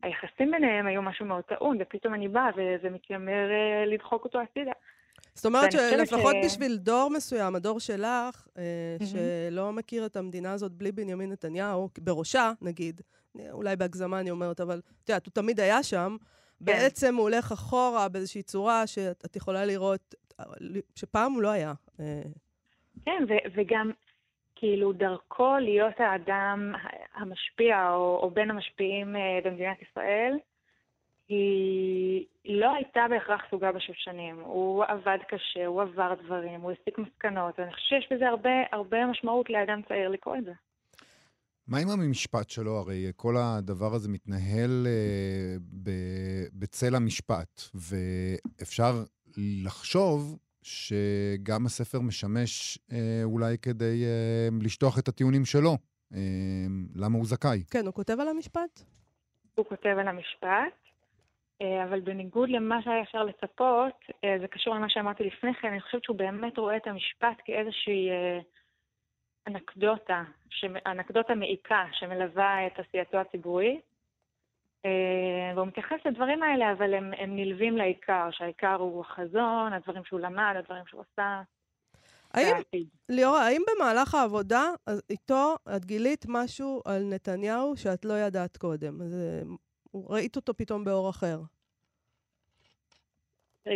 היחסים ביניהם היו משהו מאוד טעון, ופתאום אני באה ומתיימר uh, לדחוק אותו הצידה. זאת אומרת שלפחות ש... בשביל דור מסוים, הדור שלך, mm-hmm. שלא מכיר את המדינה הזאת בלי בנימין נתניהו, בראשה, נגיד, אולי בהגזמה אני אומרת, אבל את יודעת, הוא תמיד היה שם, כן. בעצם הוא הולך אחורה באיזושהי צורה שאת יכולה לראות, שפעם הוא לא היה. אה. כן, ו- וגם כאילו דרכו להיות האדם המשפיע או, או בין המשפיעים אה, במדינת ישראל, היא לא הייתה בהכרח סוגה בשושנים. הוא עבד קשה, הוא עבר דברים, הוא הסיק מסקנות, ואני חושבת שיש בזה הרבה, הרבה משמעות לאדם צעיר לקרוא את זה. מה עם המשפט שלו? הרי כל הדבר הזה מתנהל אה, ב- בצל המשפט, ואפשר לחשוב שגם הספר משמש אה, אולי כדי אה, לשטוח את הטיעונים שלו. אה, למה הוא זכאי? כן, הוא כותב על המשפט? הוא כותב על המשפט. אה, אבל בניגוד למה שהיה אפשר לצפות, אה, זה קשור למה שאמרתי לפני כן, אני חושבת שהוא באמת רואה את המשפט כאיזושהי אה, אנקדוטה, אנקדוטה מעיקה שמלווה את עשייתו הציבורית. והוא מתייחס לדברים האלה, אבל הם, הם נלווים לעיקר, שהעיקר הוא החזון, הדברים שהוא למד, הדברים שהוא עשה. האם, ליאורה, האם במהלך העבודה איתו את גילית משהו על נתניהו שאת לא ידעת קודם? זה ראית אותו פתאום באור אחר.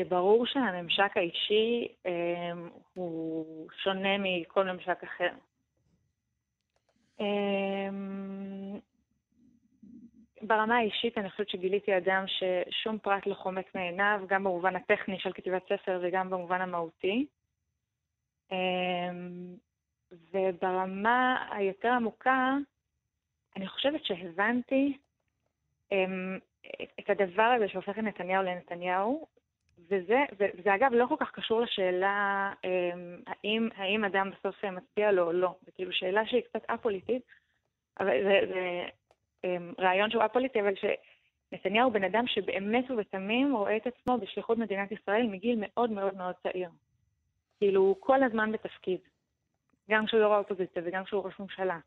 ברור שהממשק האישי אה, הוא שונה מכל ממשק אחר. אה, ברמה האישית אני חושבת שגיליתי אדם ששום פרט לא חומק מעיניו, גם במובן הטכני של כתיבת ספר וגם במובן המהותי. אה, וברמה היותר עמוקה, אני חושבת שהבנתי את הדבר הזה שהופך את נתניהו לנתניהו, וזה, וזה אגב לא כל כך קשור לשאלה אמ, האם, האם אדם בסוף מצביע לו או לא. זו כאילו שאלה שהיא קצת א-פוליטית, אבל זה, זה אמ, רעיון שהוא א-פוליטי, אבל שנתניהו בן אדם שבאמת ובתמים רואה את עצמו בשליחות מדינת ישראל מגיל מאוד מאוד מאוד צעיר. כאילו, הוא כל הזמן בתפקיד. גם כשהוא יו"ר האופוזיציה וגם כשהוא ראש ממשלה.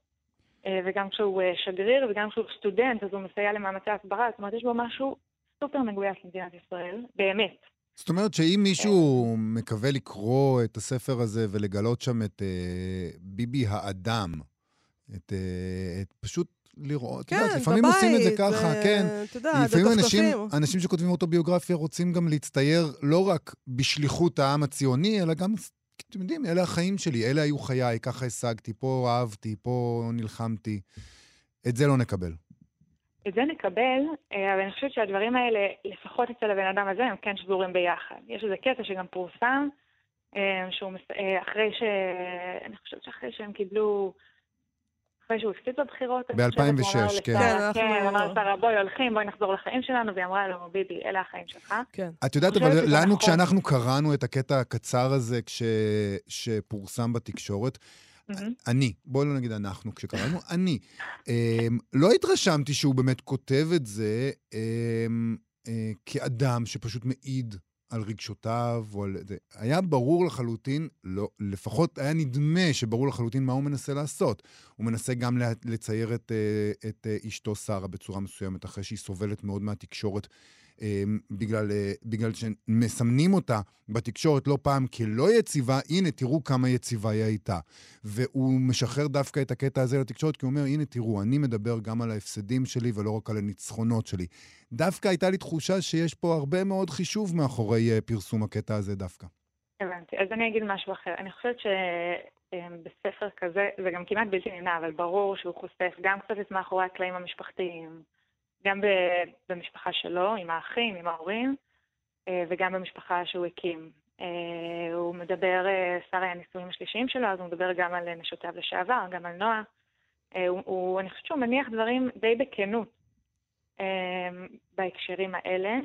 אה, וגם כשהוא אה, שגריר וגם כשהוא סטודנט, אז הוא מסייע למאמצי הסברה, זאת אומרת, יש בו משהו סופר מגויס למדינת ישראל, באמת. זאת אומרת שאם מישהו מקווה לקרוא את הספר הזה ולגלות שם את אה, ביבי האדם, את, אה, את פשוט לראות, כן, את יודעת, לפעמים בבית, עושים את זה ככה, ו... כן. אתה יודע, לפעמים אנשים, אנשים שכותבים אוטוביוגרפיה רוצים גם להצטייר לא רק בשליחות העם הציוני, אלא גם אתם יודעים, אלה החיים שלי, אלה היו חיי, ככה השגתי, פה אהבתי, פה נלחמתי. את זה לא נקבל. את זה נקבל, אה, אבל אני חושבת שהדברים האלה, לפחות אצל הבן אדם הזה, הם כן שזורים ביחד. יש איזה קטע שגם פורסם, אה, שהוא מס- אה, אחרי ש... אני חושבת שאחרי שהם קיבלו... אחרי שהוא הפסיד בבחירות, אני חושבת, ב-2006, הוא אמר כן. כן, כן, אמר לשרה, בואי הולכים, בואי נחזור לחיים שלנו, והיא אמרה לו, ביבי, אלה החיים שלך. כן. את יודעת, אבל לנו, נכון. כשאנחנו קראנו את הקטע הקצר הזה כש... שפורסם בתקשורת. אני, בואו לא נגיד אנחנו כשקראנו, אני. אמ, לא התרשמתי שהוא באמת כותב את זה אמ, אה, כאדם שפשוט מעיד על רגשותיו או על... היה ברור לחלוטין, לא, לפחות היה נדמה שברור לחלוטין מה הוא מנסה לעשות. הוא מנסה גם לצייר את, אה, את אה, אשתו שרה בצורה מסוימת, אחרי שהיא סובלת מאוד מהתקשורת. אמ, בגלל, אה, בגלל שמסמנים אותה בתקשורת לא פעם כלא יציבה, הנה, תראו כמה יציבה היא הייתה. והוא משחרר דווקא את הקטע הזה לתקשורת, כי הוא אומר, הנה, תראו, אני מדבר גם על ההפסדים שלי ולא רק על הניצחונות שלי. דווקא הייתה לי תחושה שיש פה הרבה מאוד חישוב מאחורי אה, פרסום הקטע הזה דווקא. הבנתי. אז אני אגיד משהו אחר. אני חושבת שבספר כזה, זה גם כמעט בלתי נמנע, אבל ברור שהוא חושף גם קצת את מאחורי הקלעים המשפחתיים, גם במשפחה שלו, עם האחים, עם ההורים, אה, וגם במשפחה שהוא הקים. אה, הוא מדבר, אה, שר הנישואים השלישיים שלו, אז הוא מדבר גם על נשותיו לשעבר, גם על נועה. הוא, הוא, אני חושבת שהוא מניח דברים די בכנות בהקשרים האלה.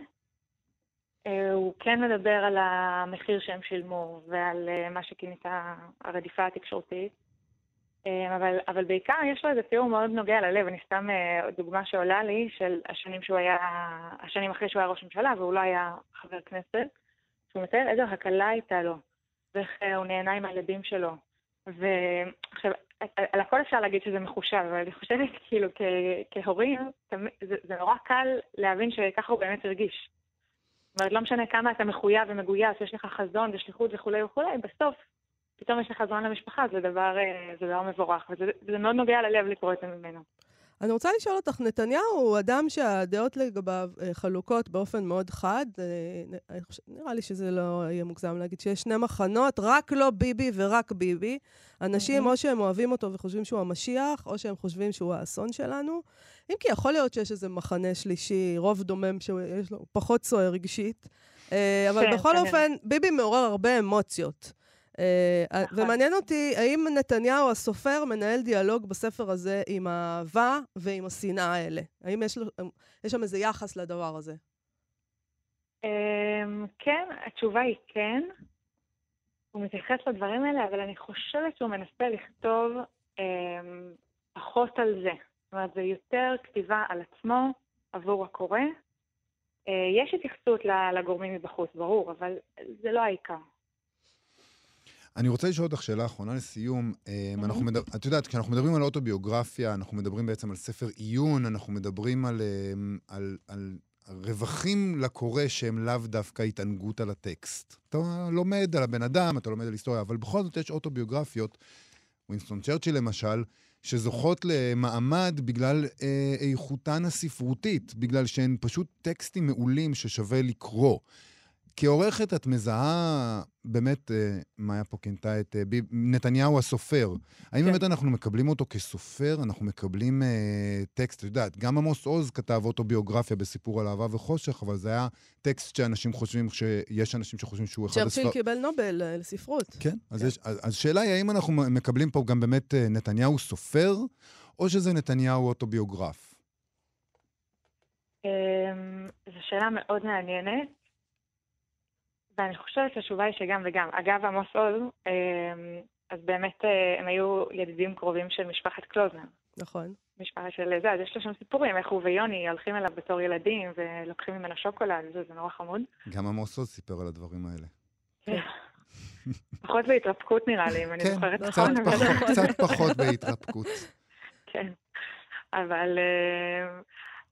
הוא כן מדבר על המחיר שהם שילמו ועל מה שכינית הרדיפה התקשורתית, אבל, אבל בעיקר יש לו איזה תיאור מאוד נוגע ללב. אני סתם, אה, דוגמה שעולה לי של השנים שהוא היה, השנים אחרי שהוא היה ראש ממשלה והוא לא היה חבר כנסת, שהוא מתאר איזו הקלה הייתה לו, ואיך אה, הוא נהנה עם הילדים שלו. ועכשיו, על הכל אפשר להגיד שזה מחושב, אבל אני חושבת כאילו כ- כהורים, זה, זה נורא קל להבין שככה הוא באמת הרגיש. זאת אומרת, לא משנה כמה אתה מחויב ומגויס, יש לך חזון ושליחות וכולי וכולי, בסוף פתאום יש לך זמן למשפחה, זה דבר, אה, זה דבר מבורך, וזה זה מאוד נוגע ללב לקרוא את זה ממנו. אני רוצה לשאול אותך, נתניהו הוא אדם שהדעות לגביו אה, חלוקות באופן מאוד חד. אה, נראה לי שזה לא יהיה מוגזם להגיד שיש שני מחנות, רק לא ביבי ורק ביבי. אנשים, מהמם. או שהם אוהבים אותו וחושבים שהוא המשיח, או שהם חושבים שהוא האסון שלנו. אם כי יכול להיות שיש איזה מחנה שלישי, רוב דומם שיש לו, פחות סוער רגשית. אבל כן, בכל כנראה. אופן, ביבי מעורר הרבה אמוציות. אה, נכון. ומעניין אותי, האם נתניהו הסופר מנהל דיאלוג בספר הזה עם האהבה ועם השנאה האלה? האם יש, לו, יש שם איזה יחס לדבר הזה? אמ, כן, התשובה היא כן. הוא מתייחס לדברים האלה, אבל אני חושבת שהוא מנסה לכתוב אמ, פחות על זה. זאת אומרת, זה יותר כתיבה על עצמו עבור הקורא. אה, יש התייחסות לגורמים מבחוץ, ברור, אבל זה לא העיקר. אני רוצה לשאול אותך שאלה אחרונה לסיום. אמ, אנחנו מדבר, את יודעת, כשאנחנו מדברים על אוטוביוגרפיה, אנחנו מדברים בעצם על ספר עיון, אנחנו מדברים על, אמ, על, על רווחים לקורא שהם לאו דווקא התענגות על הטקסט. אתה לומד על הבן אדם, אתה לומד על היסטוריה, אבל בכל זאת יש אוטוביוגרפיות, ווינסטון צ'רצ'יל למשל, שזוכות למעמד בגלל אה, איכותן הספרותית, בגלל שהן פשוט טקסטים מעולים ששווה לקרוא. כעורכת את מזהה, באמת, אה, מאיה פה כינתה את אה, ביב, נתניהו הסופר. האם כן. באמת אנחנו מקבלים אותו כסופר? אנחנו מקבלים אה, טקסט, את יודעת, גם עמוס עוז כתב אוטוביוגרפיה בסיפור על אהבה וחושך, אבל זה היה טקסט שאנשים חושבים, שיש אנשים שחושבים שהוא אחד צ'רצ'יל הספר... קיבל נובל אה, לספרות. כן, אז, כן. יש, אז, אז שאלה היא, האם אנחנו מקבלים פה גם באמת אה, נתניהו סופר, או שזה נתניהו אוטוביוגרף? אמ, זו שאלה מאוד מעניינת, ואני חושבת שהתשובה היא שגם וגם. אגב, עמוס עוז, אמ, אז באמת אה, הם היו ידידים קרובים של משפחת קלוזנר. נכון. משפחה של זה, אז יש לו שם סיפורים, איך הוא ויוני הולכים אליו בתור ילדים ולוקחים ממנו שוקולד, זה, זה נורא חמוד. גם עמוס עוז סיפר על הדברים האלה. פחות בהתרפקות נראה לי, אם אני כן, זוכרת נכון. קצת פחות בהתרפקות. כן. אבל אה,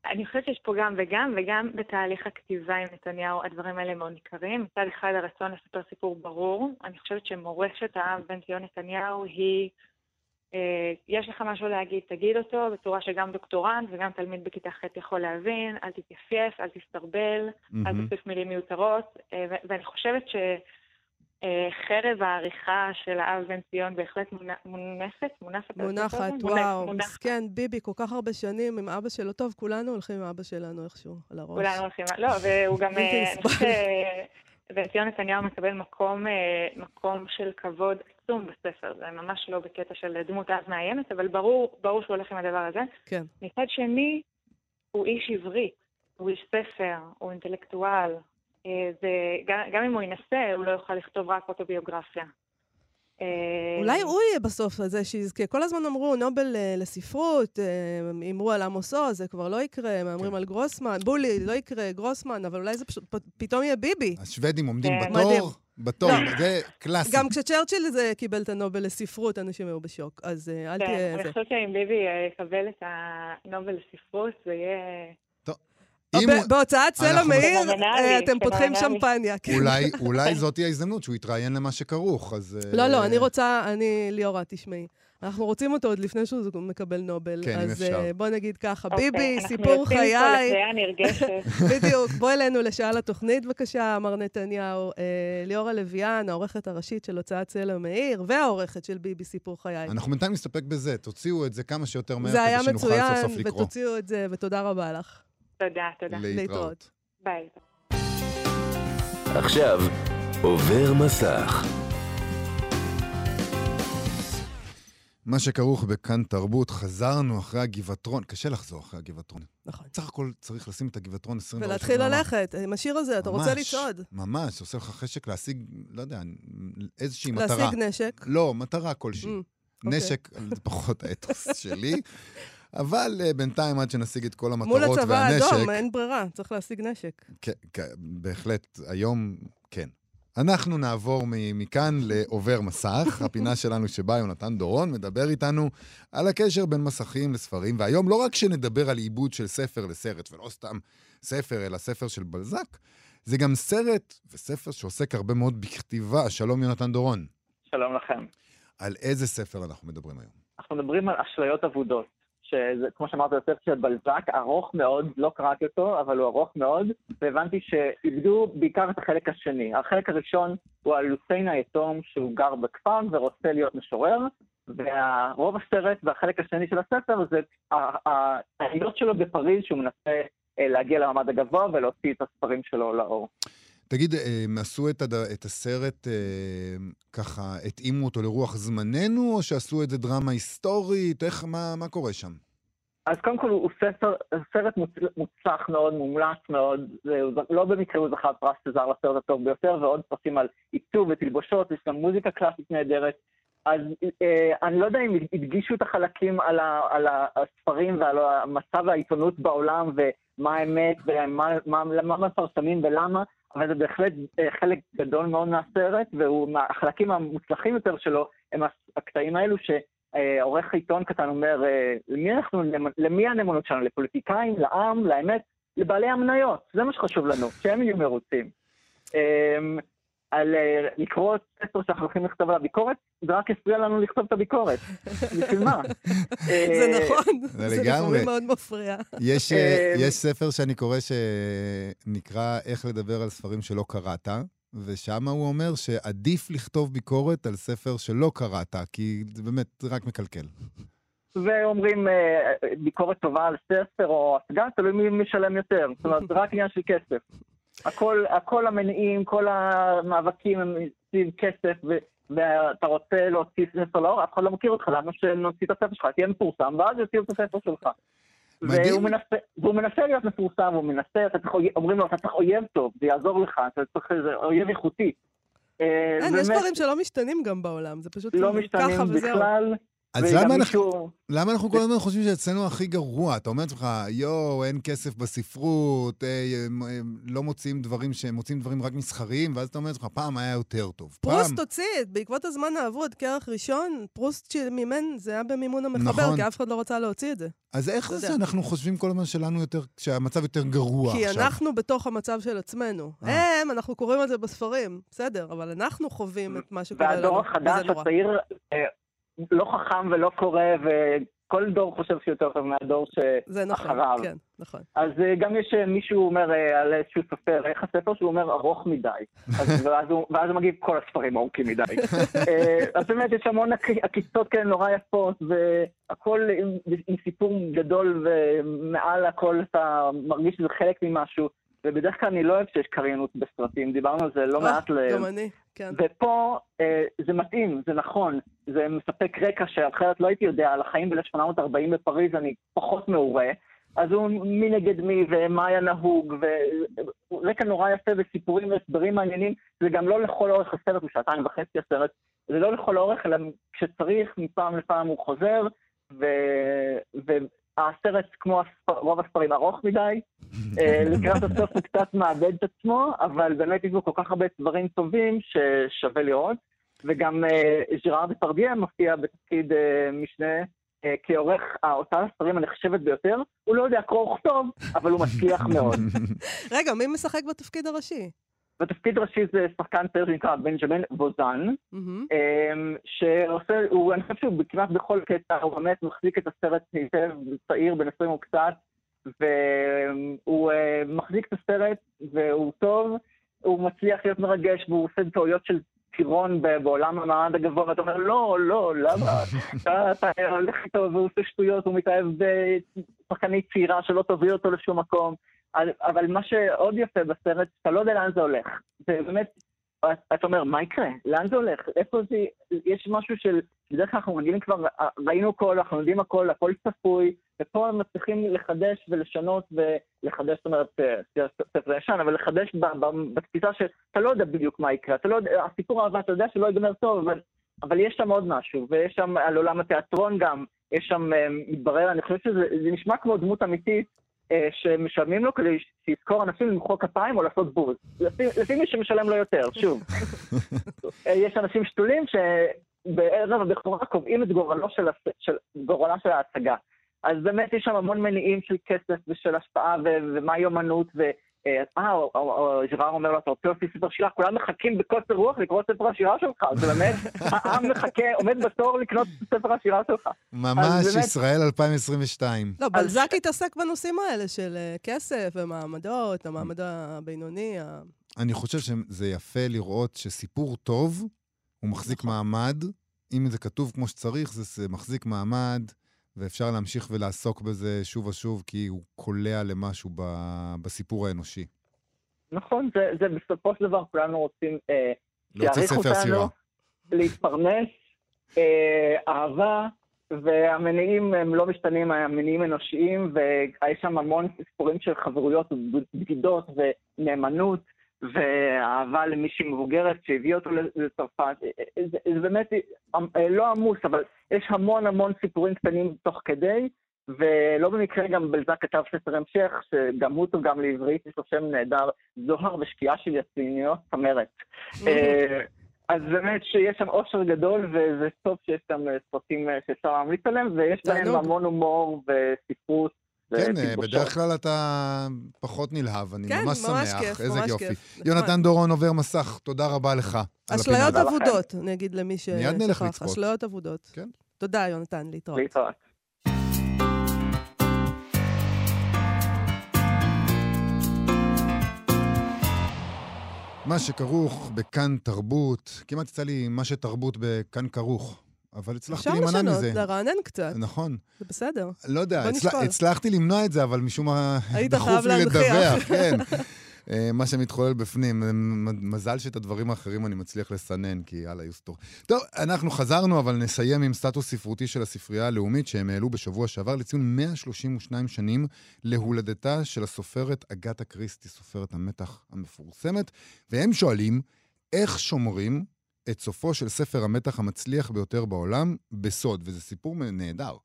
אני חושבת שיש פה גם וגם, וגם בתהליך הכתיבה עם נתניהו הדברים האלה מאוד ניכרים. מצד אחד הרצון לספר סיפור ברור. אני חושבת שמורשת האב בן ציון נתניהו היא, אה, יש לך משהו להגיד, תגיד אותו, בצורה שגם דוקטורנט וגם תלמיד בכיתה ח' יכול להבין, אל תתייפייף, אל תסתרבל, אל מהמם. תוסיף מילים מיותרות. אה, ואני חושבת ש... אה, חרב העריכה של האב בן ציון בהחלט מונ- מונפת, מונפת. על הספר מונחת, הזה? וואו. מסכן, ביבי, כל כך הרבה שנים עם אבא שלו. טוב, כולנו הולכים עם אבא שלנו איכשהו, על הראש. כולנו הולכים, לא, והוא גם, אה, שבן ציון נתניהו מקבל מקום, אה, מקום של כבוד עצום בספר, זה ממש לא בקטע של דמות אב מאיימת, אבל ברור, ברור שהוא הולך עם הדבר הזה. כן. מצד שני, הוא איש עברי, הוא איש ספר, הוא אינטלקטואל, אה, וגם גם אם הוא ינסה, הוא לא יוכל לכתוב רק אוטוביוגרפיה. אה, אולי הוא יהיה בסוף זה שיזכה. כל הזמן אמרו נובל אה, לספרות, אמרו על עמוס עוז, זה כבר לא יקרה, מהמרים כן. על גרוסמן, בולי, לא יקרה, גרוסמן, אבל אולי זה פשוט, פתאום יהיה ביבי. השוודים עומדים כן. בתור. בתור, לא. זה קלאסי. גם כשצ'רצ'יל זה קיבל את הנובל לספרות, אנשים היו בשוק, אז אל כן, תהיה אני זה. חושבת שאם ביבי יקבל את הנובל לספרות, זה יהיה... בהוצאת סלע אנחנו- מאיר, אה, אתם פותחים. שמפניה. כן. אולי, אולי זאת תהיה ההזדמנות שהוא יתראיין למה שכרוך, אז... אה, לא, לא, אני רוצה, אני, ליאורה, תשמעי. אנחנו רוצים אותו עוד לפני שהוא מקבל נובל. כן, אם אז אפשר. אה, בוא נגיד ככה, אוקיי, ביבי, סיפור אנחנו חיי. יוצאים מפה לקריאה נרגשת. בדיוק. בוא אלינו לשעה לתוכנית, בבקשה, מר נתניהו. ליאורה לויאן, העורכת הראשית של הוצאת סלע מאיר, והעורכת של ביבי סיפור חיי. אנחנו בינתיים נסתפק בזה, תוציאו את זה כמה שיותר מהר, זה היה כדי שנוכל סוף מצוין, סוף לקרוא. ותוציאו את זה, ותודה רבה לך. תודה, תודה. להתראות. ביי. עכשיו עובר מסך. מה שכרוך בכאן תרבות, חזרנו אחרי הגבעתרון, קשה לחזור אחרי הגבעתרון. נכון. סך הכל צריך לשים את הגבעתרון 24 ולהתחיל שעות ביממה. ללכת עם השיר הזה, אתה רוצה לצעוד. ממש, עושה לך חשק להשיג, לא יודע, איזושהי מטרה. להשיג נשק. לא, מטרה כלשהי. Mm, אוקיי. נשק, זה פחות האתוס שלי, אבל אה, בינתיים עד שנשיג את כל מול המטרות הצבא והנשק... האדום, אין ברירה, צריך להשיג נשק. כן, כן, בהחלט, היום כן. אנחנו נעבור מכאן לעובר מסך, הפינה שלנו שבה יונתן דורון מדבר איתנו על הקשר בין מסכים לספרים, והיום לא רק שנדבר על עיבוד של ספר לסרט, ולא סתם ספר, אלא ספר של בלזק, זה גם סרט וספר שעוסק הרבה מאוד בכתיבה. שלום יונתן דורון. שלום לכם. על איזה ספר אנחנו מדברים היום? אנחנו מדברים על אשליות אבודות, שזה, כמו שאמרת, זה ספר של בלזק, ארוך מאוד, לא קראתי אותו, אבל הוא ארוך מאוד, והבנתי שאיבדו בעיקר את החלק השני. החלק הראשון הוא על לוסיין היתום, שהוא גר בכפר ורוצה להיות משורר, ורוב הסרט והחלק השני של הספר זה ה- ה- העלילות שלו בפריז, שהוא מנסה אה, להגיע למעמד הגבוה ולהוציא את הספרים שלו לאור. תגיד, אה, הם עשו את, הד... את הסרט, אה, ככה, התאימו אותו לרוח זמננו, או שעשו את זה דרמה היסטורית? איך, מה, מה קורה שם? אז קודם כל הוא ספר, סרט מוצ- מוצלח מאוד, מומלץ מאוד, לא במקרה הוא זכה פרס שזר לסרט הטוב ביותר, ועוד פרסים על עיצוב ותלבושות, יש גם מוזיקה קלאסית נהדרת. אז אה, אני לא יודע אם הדגישו את החלקים על, ה, על הספרים ועל מצב העיתונות בעולם, ומה האמת, ומה מה, מה מפרסמים ולמה, אבל זה בהחלט אה, חלק גדול מאוד מהסרט, והחלקים המוצלחים יותר שלו הם הקטעים האלו ש... אה, עיתון קטן אומר, אה, למי, אנחנו, למי הנאמנות שלנו? לפוליטיקאים, לעם, לאמת, לבעלי המניות, זה מה שחשוב לנו, שהם יהיו מרוצים. על אה, לקרוא ספר שאנחנו הולכים לכתוב עליו ביקורת, זה רק הפריע לנו לכתוב את הביקורת. בשביל מה? זה אה, נכון, זה לגמרי. מאוד מפריע. יש, אה, יש ספר שאני קורא שנקרא איך לדבר על ספרים שלא קראת, ושם הוא אומר שעדיף לכתוב ביקורת על ספר שלא קראת, כי זה באמת רק מקלקל. ואומרים ביקורת טובה על ספר או השגה, תלוי מי משלם יותר. זאת אומרת, זה רק עניין של כסף. הכל, הכל המניעים, כל המאבקים הם סביב כסף, ו, ואתה רוצה להוציא ספר לאור, אף אחד לא מכיר אותך, למה שנוציא את הספר שלך? תהיה מפורסם, ואז יוציאו את הספר שלך. והוא מנסה, והוא מנסה להיות מפורסם, הוא מנסה, אתה צריך, אומרים לו, אתה צריך אויב טוב, זה יעזור לך, אתה צריך איזה אויב איכותי. אה, אין, יש באמת דברים שלא משתנים גם בעולם, זה פשוט לא משתנים. בכלל. אז למה אנחנו, מישהו- למה אנחנו כל הזמן חושבים שאצלנו הכי גרוע? אתה אומר לעצמך, יואו, אין כסף בספרות, אה, הם, הם לא מוציאים דברים שהם מוציאים דברים רק מסחריים, ואז אתה אומר לעצמך, פעם היה יותר טוב. פרוסט פעם... הוציא, בעקבות הזמן האבוד, כרך ראשון, פרוסט שמימן, זה היה במימון המחבר, נכון. כי אף אחד לא רצה להוציא את זה. אז איך זה יודע. שאנחנו חושבים כל הזמן שלנו יותר, שהמצב יותר גרוע כי עכשיו? אנחנו בתוך המצב של עצמנו. אה. הם, אנחנו קוראים על זה בספרים, בסדר, אבל אנחנו חווים את מה שקורה לנו. והדור וזה החדש, נורא. הצעיר, אה, לא חכם ולא קורא כל דור חושב שהוא יותר טוב מהדור זה נכון, שאחריו. כן, נכון. אז אה, גם יש אה, מישהו אומר אה, על איזשהו סופר, איך הספר שהוא אומר ארוך מדי. אז, ואז, הוא, ואז הוא מגיב, כל הספרים ארוכים מדי. אז באמת יש המון עק- עקיצות כאלה נורא יפות, והכל עם, עם סיפור גדול, ומעל הכל אתה מרגיש שזה חלק ממשהו. ובדרך כלל אני לא אוהב שיש קריינות בסרטים, דיברנו על זה לא אה, מעט. ל- גם אני, כן. ופה אה, זה מתאים, זה נכון, זה מספק רקע שאחרת לא הייתי יודע על החיים ב-1840 בפריז, אני פחות מעורה. אז הוא מי נגד מי ומה היה נהוג, ורקע נורא יפה וסיפורים והסברים מעניינים, זה גם לא לכל אורך הסרט, הוא שעתיים וחצי הסרט, זה לא לכל אורך, אלא כשצריך, מפעם לפעם הוא חוזר, ו... והסרט, כמו הספר, רוב הספרים, ארוך מדי. אה, לקראת הסוף הוא קצת מאבד את עצמו, אבל באמת יש בו כל כך הרבה דברים טובים ששווה לראות. וגם אה, ז'ראר דפרדיה מופיע בתפקיד אה, משנה כעורך ההוצאה לספרים הנחשבת ביותר. הוא לא יודע קרוא וכתוב, אבל הוא מצליח מאוד. רגע, מי משחק בתפקיד הראשי? בתפקיד ראשי זה שחקן צעיר שנקרא בנג'מין ווזן, מהמם. אמ, שעושה, הוא, אני חושב שהוא כמעט בכל קטע, הוא באמת מחזיק את הסרט היטב, צעיר, בן 20 וקצת, והוא אה, מחזיק את הסרט, והוא טוב, הוא מצליח להיות מרגש, והוא עושה טעויות של טירון בעולם המעמד הגבוה, ואתה אומר, לא, לא, למה? אתה, אתה הולך איתו והוא עושה שטויות, הוא מתאהב בשחקנית צעירה שלא תוביל אותו לשום מקום. אבל- מה שעוד יפה בסרט, אתה לא יודע לאן זה הולך. זה באמת, אתה אומר, מה יקרה? לאן זה הולך? איפה זה... יש משהו של... בדרך כלל אנחנו רגילים כבר, ראינו הכל, אנחנו יודעים הכל, הכל צפוי, ופה הם מצליחים לחדש ולשנות ולחדש, זאת אומרת, אה, ספר ישן, אבל לחדש בתפיסה שאתה לא יודע בדיוק מה יקרה, אתה לא יודע, הסיפור אהבה, אתה יודע שלא ייגמר טוב, אבל, אבל יש שם עוד משהו, ויש שם על עולם התיאטרון גם, יש שם, אה, מתברר, אני חושב שזה זה נשמע כמו דמות אמיתית, שמשלמים לו כדי שיזכור אנשים למחוא כפיים או לעשות בוז. לפי, לפי מי שמשלם לו יותר, שוב. אה, יש אנשים שתולים שבערב הבכורה קובעים את גורלו של, הס- של, גורלה של ההצגה. אז באמת יש שם המון מניעים של כסף ושל השפעה ו- ומהי אומנות, ו... אה, אה, או- ז'רר אומר לו, אתה רוצה להוציא ספר שירה? כולם מחכים בקוצר רוח לקרוא ספר השירה שלך. זה באמת, העם מחכה, עומד בתור לקנות ספר השירה שלך. ממש ישראל 2022. לא, בלזק התעסק בנושאים האלה של אה, כסף ומעמדות, המעמד הבינוני. אני חושב שזה יפה לראות שסיפור טוב, הוא מחזיק מעמד. אם זה כתוב כמו שצריך, זה, זה מחזיק מעמד, ואפשר להמשיך ולעסוק בזה שוב ושוב, כי הוא קולע למשהו ב, בסיפור האנושי. נכון, זה, זה בסופו של דבר כולנו רוצים אה, להוציא ספר אותנו, שירה. להתפרנס, אה, אהבה, והמניעים הם לא משתנים, המניעים אנושיים, ויש שם המון סיפורים של חברויות ובגידות ונאמנות, ואהבה למישהי מבוגרת שהביא אותו לצרפת. זה, זה באמת אה, לא עמוס, אבל יש המון המון סיפורים קטנים תוך כדי, ולא במקרה גם בלזק כתב ספר המשך, שגם הוא תורגם לעברית, יש לו שם נהדר, זוהר ושקיעה של יציניות, צמרת. אה, אז באמת שיש שם אושר גדול, וזה טוב שיש שם אה, סרטים שאפשר להמליץ עליהם, ויש בהם. המון הומור וספרות. כן, אה. בדרך כלל אתה פחות נלהב, אני כן, ממש ממש שמח. כיף, איזה ממש יופי. כיף. יונתן דורון עובר מסך, תודה רבה לך. אשליות. אבודות, אני אגיד למי מיד נלך. לצפות. אשליות אבודות. כן. תודה, יונתן, להתראות. להתראות. מה שכרוך בכאן תרבות, כמעט יצא לי מה שתרבות בכאן כרוך, אבל הצלחתי אפשר להימנע לשנות, מזה. לרענן קצת, נכון. זה בסדר. לא יודע, הצל... הצלחתי למנוע את זה, אבל משום מה דחוף לי. לדווח, כן. אה, מה שמתחולל בפנים. מ- מזל שאת הדברים האחרים אני מצליח לסנן, כי יאללה, יוסטור. טוב, אנחנו חזרנו, אבל נסיים עם סטטוס ספרותי של הספרייה הלאומית, שהם העלו בשבוע שעבר לציון 132 שנים להולדתה של הסופרת אגתה קריסטי, סופרת המתח המפורסמת, והם שואלים, איך שומרים את סופו של ספר המתח המצליח ביותר בעולם בסוד? וזה סיפור נהדר.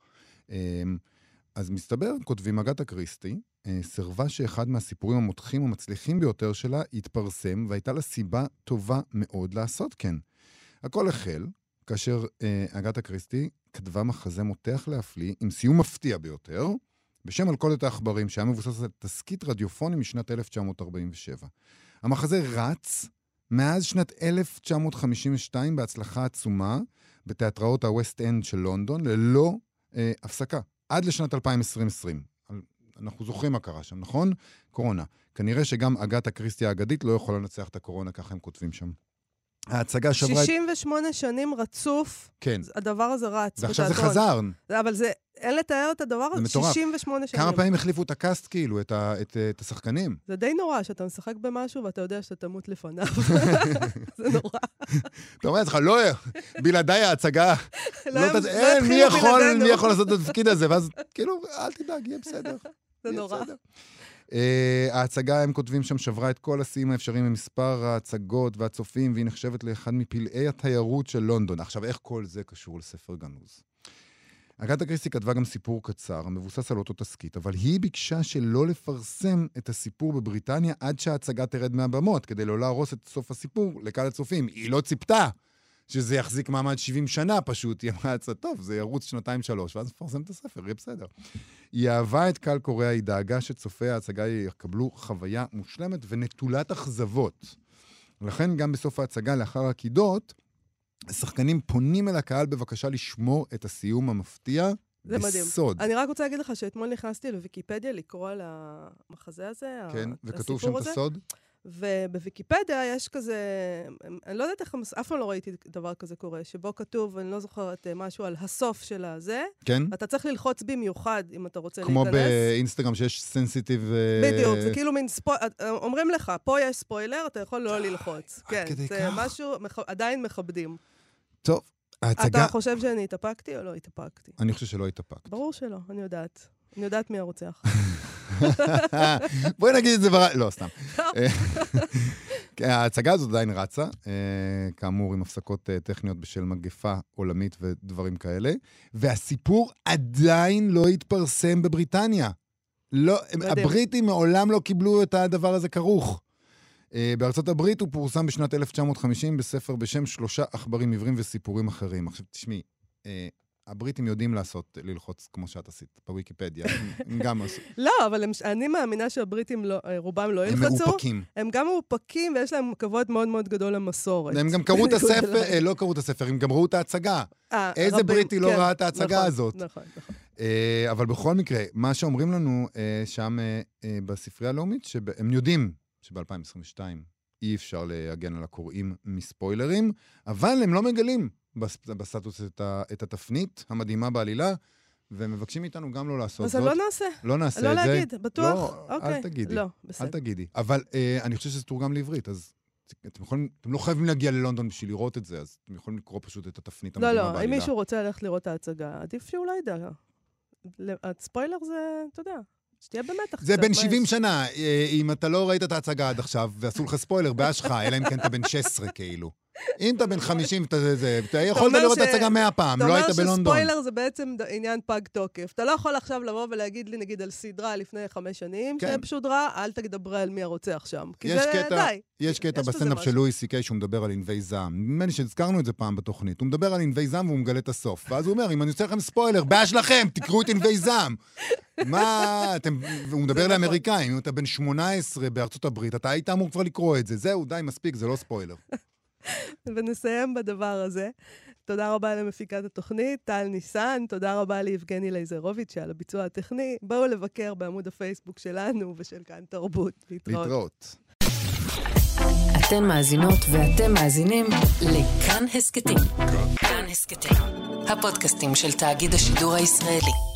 אמ, אז מסתבר, כותבים אגתה קריסטי, אה, סירבה שאחד מהסיפורים המותחים המצליחים ביותר שלה יתפרסם, והייתה לה סיבה טובה מאוד לעשות כן. הכל החל כאשר אה, אגתה קריסטי כתבה מחזה מותח להפליא, עם סיום מפתיע ביותר, בשם מלכודת העכברים, שהיה מבוסס על תסכית רדיופוני משנת 1947. המחזה רץ מאז שנת 1952 בהצלחה עצומה בתיאטראות הווסט אנד של לונדון, ללא אה, הפסקה, עד לשנת 2020. אנחנו זוכרים מה קרה שם, נכון? קורונה. כנראה שגם אגתה קריסטי האגדית לא יכולה לנצח את הקורונה, ככה הם כותבים שם. ההצגה שברה... 68 שנים רצוף, כן. הדבר הזה רץ ועכשיו זה בתיאטרון. חזר. אבל זה, אין לתאר את הדבר זה הזה, מטורף. 68 שנים. כמה פעמים החליפו את ה cast, כאילו, את, ה, את, את השחקנים? זה די נורא שאתה משחק במשהו ואתה יודע שאתה תמות לפניו. זה נורא. אתה אומר לעצמך, לא, בלעדיי ההצגה, לא לא, לא אין, מי יכול. מי יכול לעשות את התפקיד הזה? ואז, כאילו, אל תדאג, יהיה בסדר. זה נורא. Uh, ההצגה, הם כותבים שם, שברה את כל השיאים האפשריים במספר ההצגות והצופים, והיא נחשבת לאחד מפלאי התיירות של לונדון. עכשיו, איך כל זה קשור לספר גנוז? אגתה קריסטי כתבה גם סיפור קצר, המבוסס על אותו תסכית, אבל היא ביקשה שלא לפרסם את הסיפור בבריטניה עד שההצגה תרד מהבמות, כדי לא להרוס את סוף הסיפור לקהל הצופים. היא לא ציפתה שזה יחזיק מעמד 70 שנה פשוט, היא אמרה לעצמה, טוב, זה ירוץ שנתיים-שלוש, ואז נפרסם את הספר, יהיה בסדר. היא אהבה את קהל קוריאה, היא דאגה שצופי ההצגה יקבלו חוויה מושלמת ונטולת אכזבות. לכן גם בסוף ההצגה, לאחר הקידות, השחקנים פונים אל הקהל בבקשה לשמור את הסיום המפתיע זה מדהים. בסוד. אני רק רוצה להגיד לך שאתמול נכנסתי לוויקיפדיה לקרוא על המחזה הזה, כן, ה- וכתוב הסיפור שם את הזה, הסוד? ובוויקיפדיה יש כזה, אני לא יודעת איך, אף פעם לא ראיתי דבר כזה קורה, שבו כתוב, אני לא זוכרת, אה, משהו על הסוף של הזה, כן? אתה צריך ללחוץ במיוחד אם אתה רוצה כמו להיכנס. באינסטגרם שיש סנסיטיב... אה, בדיוק, זה כאילו מין ספוילר, אומרים לך, פה יש ספוילר, אתה יכול לא ללחוץ. כן, כדי זה כך? משהו, מכ- עדיין מכבדים. טוב, ההצגה... אתה חושב שאני התאפקתי או לא התאפקתי? אני חושב שלא התאפקת. ברור שלא, אני יודעת. אני יודעת מי הרוצח. בואי נגיד את זה בר... לא, סתם. אה, ההצגה הזאת עדיין רצה, אה, כאמור, עם הפסקות אה, טכניות בשל מגפה עולמית ודברים כאלה, והסיפור עדיין לא התפרסם בבריטניה. לא. הבריטים מעולם לא קיבלו את הדבר הזה כרוך. בארצות הברית הוא פורסם בשנת 1950 בספר בשם שלושה עכברים עיוורים וסיפורים אחרים. עכשיו, תשמעי, הבריטים יודעים לעשות, ללחוץ כמו שאת עשית בוויקיפדיה. הם- הם גם עשו. לא, אבל הם, אני מאמינה שהבריטים, לא, אה, רובם לא הם ילחצו. מאופקים. הם גם מאופקים ויש להם כבוד מאוד מאוד גדול למסורת. הם גם קראו את הספר. אה, לא קראו את הספר, הם גם ראו את ההצגה. אה, איזה בריטי לא כן, ראה את ההצגה נכון, הזאת? נכון, נכון. אבל בכל מקרה, מה שאומרים לנו שם בספרייה הלאומית, שהם יודעים שב-2022 אי אפשר להגן על הקוראים מספוילרים, אבל הם לא מגלים בסטטוס את, ה, את התפנית המדהימה בעלילה, והם מבקשים מאיתנו גם לא לעשות אז זאת. לא נעשה. לא נעשה לא את זה. להגיד, בטוח? לא, אוקיי. אל תגידי. לא, אל בסדר. תגידי. אבל אה, אני חושב שזה תורגם לעברית, אז אתם יכולים, אתם לא חייבים להגיע ללונדון בשביל לראות את זה, אז אתם יכולים לקרוא פשוט את התפנית לא, המדהימה לא, בעלילה. אם מישהו רוצה ללכת לראות את ההצגה, עדיף שהוא לא ידע. הספוילר זה, אתה יודע, שתהיה במתח זה בן מה 70 יש? שנה, אה, אם אתה לא ראית את ההצגה עד עכשיו, ועשו לך ספוילר, בעיה שלך, אלא אם כן אתה בן 16, כאילו. אם אתה בן 50, אתה זה, אתה יכולת אומר לראות את ההצגה 100 פעם, אתה לא אומר היית בלונדון. שספוילר זה בעצם עניין פג תוקף. אתה לא יכול עכשיו לבוא ולהגיד לי, נגיד, על סדרה לפני חמש שנים, כן. ששודרה, אל תדבר על מי הרוצח שם. כי זה קטע- די. יש קטע בסטנדאפ של. לואי סי קיי שהוא מדבר על ענבי זעם. נדמה לי שהזכרנו את זה פעם בתוכנית. הוא מדבר על ענבי זעם והוא מגלה את הסוף. ואז הוא אומר, אם אני עושה לכם ספוילר, בעיה שלכם, תקראו את ענבי זעם. מה, אתם... והוא מדבר נכון. לאמריקאים, אם אתה בן 18 בארצות הברית, אתה היית אמור כבר לקרוא את זה. זהו, די, מספיק, זה לא ספוילר. ונסיים בדבר הזה. תודה רבה למפיקת התוכנית, טל ניסן, תודה רבה ליבגני לייזרוביץ' על הביצוע הטכני. בואו לבקר בעמוד הפייסבוק שלנו ושל כאן תרבות. להתראות. להתראות. אתן מאזינות ואתם מאזינים לכאן הסכתים. כאן הסכתים, הפודקאסטים של תאגיד השידור הישראלי.